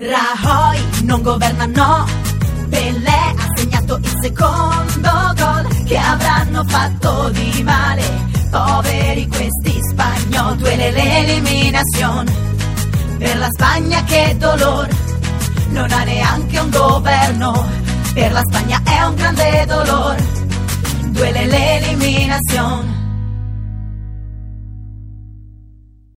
Rajoy non governa no, Pelé ha segnato il secondo gol che avranno fatto di male, poveri questi spagnoli, duele l'eliminazione, per la Spagna che dolor, non ha neanche un governo, per la Spagna è un grande dolor, duele l'eliminazione.